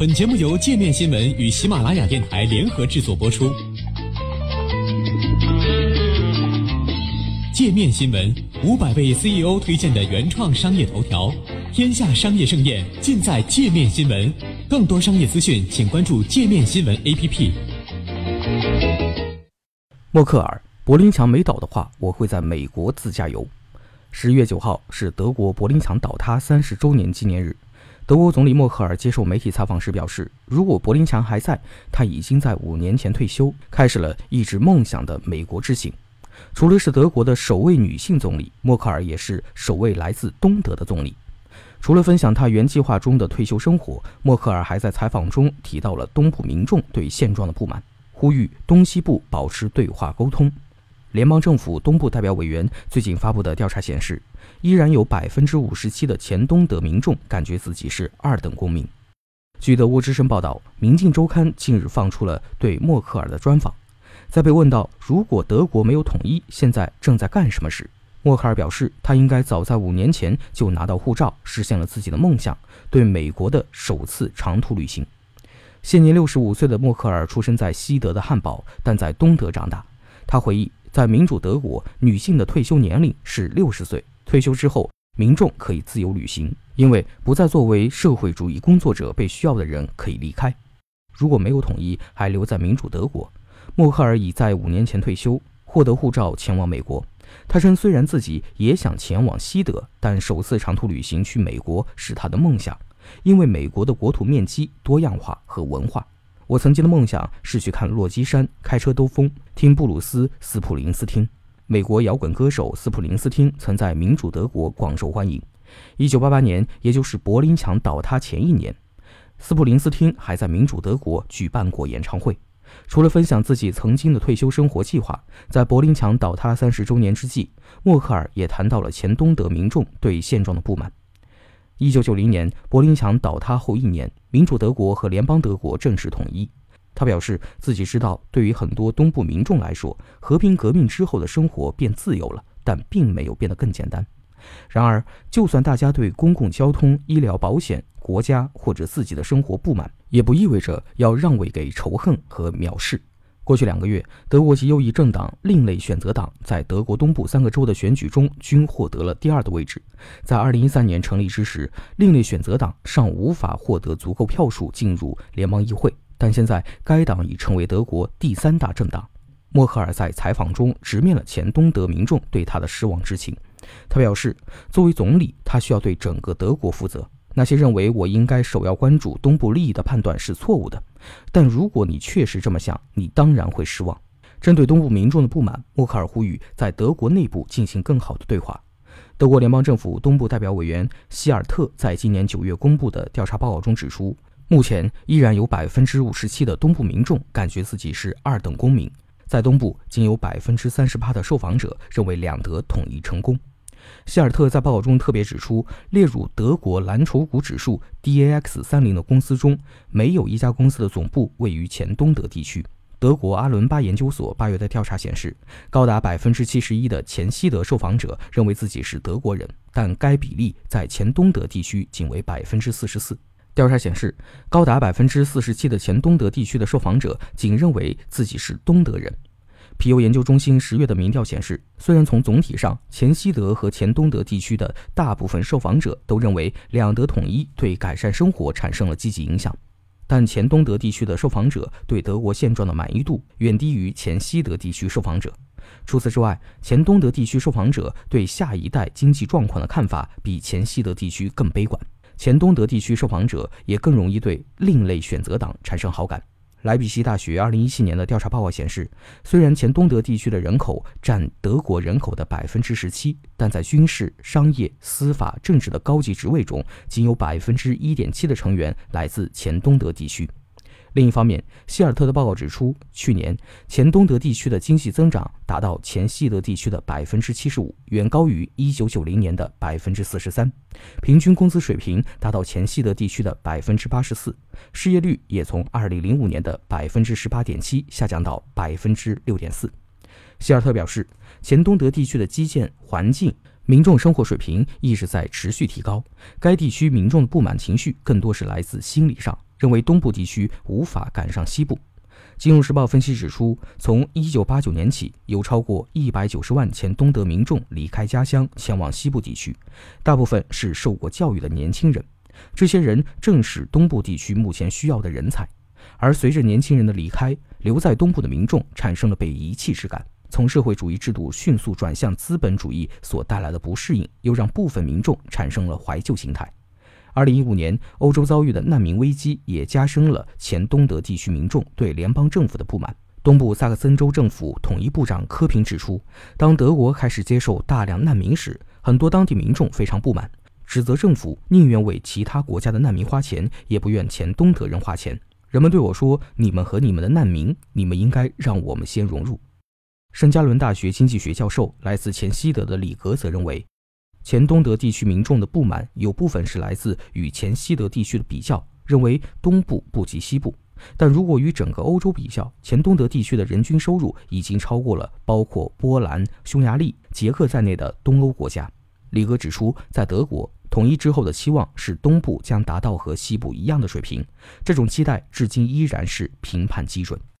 本节目由界面新闻与喜马拉雅电台联合制作播出。界面新闻五百位 CEO 推荐的原创商业头条，天下商业盛宴尽在界面新闻。更多商业资讯，请关注界面新闻 APP。默克尔，柏林墙没倒的话，我会在美国自驾游。十月九号是德国柏林墙倒塌三十周年纪念日。德国总理默克尔接受媒体采访时表示，如果柏林墙还在，他已经在五年前退休，开始了一直梦想的美国之行。除了是德国的首位女性总理，默克尔也是首位来自东德的总理。除了分享他原计划中的退休生活，默克尔还在采访中提到了东部民众对现状的不满，呼吁东西部保持对话沟通。联邦政府东部代表委员最近发布的调查显示，依然有百分之五十七的前东德民众感觉自己是二等公民。据德国之声报道，《明镜周刊》近日放出了对默克尔的专访。在被问到如果德国没有统一，现在正在干什么时，默克尔表示，他应该早在五年前就拿到护照，实现了自己的梦想——对美国的首次长途旅行。现年六十五岁的默克尔出生在西德的汉堡，但在东德长大。他回忆。在民主德国，女性的退休年龄是六十岁。退休之后，民众可以自由旅行，因为不再作为社会主义工作者被需要的人可以离开。如果没有统一，还留在民主德国，默克尔已在五年前退休，获得护照前往美国。他称，虽然自己也想前往西德，但首次长途旅行去美国是他的梦想，因为美国的国土面积、多样化和文化。我曾经的梦想是去看落基山，开车兜风，听布鲁斯·斯普林斯汀。美国摇滚歌手斯普林斯汀曾在民主德国广受欢迎。1988年，也就是柏林墙倒塌前一年，斯普林斯汀还在民主德国举办过演唱会。除了分享自己曾经的退休生活计划，在柏林墙倒塌三十周年之际，默克尔也谈到了前东德民众对现状的不满。一九九零年柏林墙倒塌后一年，民主德国和联邦德国正式统一。他表示自己知道，对于很多东部民众来说，和平革命之后的生活变自由了，但并没有变得更简单。然而，就算大家对公共交通、医疗保险、国家或者自己的生活不满，也不意味着要让位给仇恨和藐视。过去两个月，德国极右翼政党另类选择党在德国东部三个州的选举中均获得了第二的位置。在2013年成立之时，另类选择党尚无法获得足够票数进入联邦议会，但现在该党已成为德国第三大政党。默克尔在采访中直面了前东德民众对他的失望之情。他表示，作为总理，他需要对整个德国负责。那些认为我应该首要关注东部利益的判断是错误的，但如果你确实这么想，你当然会失望。针对东部民众的不满，默克尔呼吁在德国内部进行更好的对话。德国联邦政府东部代表委员希尔特在今年九月公布的调查报告中指出，目前依然有百分之五十七的东部民众感觉自己是二等公民，在东部仅有百分之三十八的受访者认为两德统一成功。希尔特在报告中特别指出，列入德国蓝筹股指数 DAX 三零的公司中，没有一家公司的总部位于前东德地区。德国阿伦巴研究所八月的调查显示，高达百分之七十一的前西德受访者认为自己是德国人，但该比例在前东德地区仅为百分之四十四。调查显示，高达百分之四十七的前东德地区的受访者仅认为自己是东德人。皮尤研究中心十月的民调显示，虽然从总体上，前西德和前东德地区的大部分受访者都认为两德统一对改善生活产生了积极影响，但前东德地区的受访者对德国现状的满意度远低于前西德地区受访者。除此之外，前东德地区受访者对下一代经济状况的看法比前西德地区更悲观。前东德地区受访者也更容易对另类选择党产生好感。莱比锡大学2017年的调查报告显示，虽然前东德地区的人口占德国人口的百分之十七，但在军事、商业、司法、政治的高级职位中，仅有百分之一点七的成员来自前东德地区。另一方面，希尔特的报告指出，去年前东德地区的经济增长达到前西德地区的百分之七十五，远高于一九九零年的百分之四十三。平均工资水平达到前西德地区的百分之八十四，失业率也从二零零五年的百分之十八点七下降到百分之六点四。希尔特表示，前东德地区的基建、环境、民众生活水平一直在持续提高。该地区民众的不满情绪更多是来自心理上。认为东部地区无法赶上西部。金融时报分析指出，从1989年起，有超过190万前东德民众离开家乡前往西部地区，大部分是受过教育的年轻人。这些人正是东部地区目前需要的人才。而随着年轻人的离开，留在东部的民众产生了被遗弃之感。从社会主义制度迅速转向资本主义所带来的不适应，又让部分民众产生了怀旧心态。二零一五年，欧洲遭遇的难民危机也加深了前东德地区民众对联邦政府的不满。东部萨克森州政府统一部长科平指出，当德国开始接受大量难民时，很多当地民众非常不满，指责政府宁愿为其他国家的难民花钱，也不愿前东德人花钱。人们对我说：“你们和你们的难民，你们应该让我们先融入。”圣加伦大学经济学教授、来自前西德的里格则认为。前东德地区民众的不满有部分是来自与前西德地区的比较，认为东部不及西部。但如果与整个欧洲比较，前东德地区的人均收入已经超过了包括波兰、匈牙利、捷克在内的东欧国家。里格指出，在德国统一之后的期望是东部将达到和西部一样的水平，这种期待至今依然是评判基准。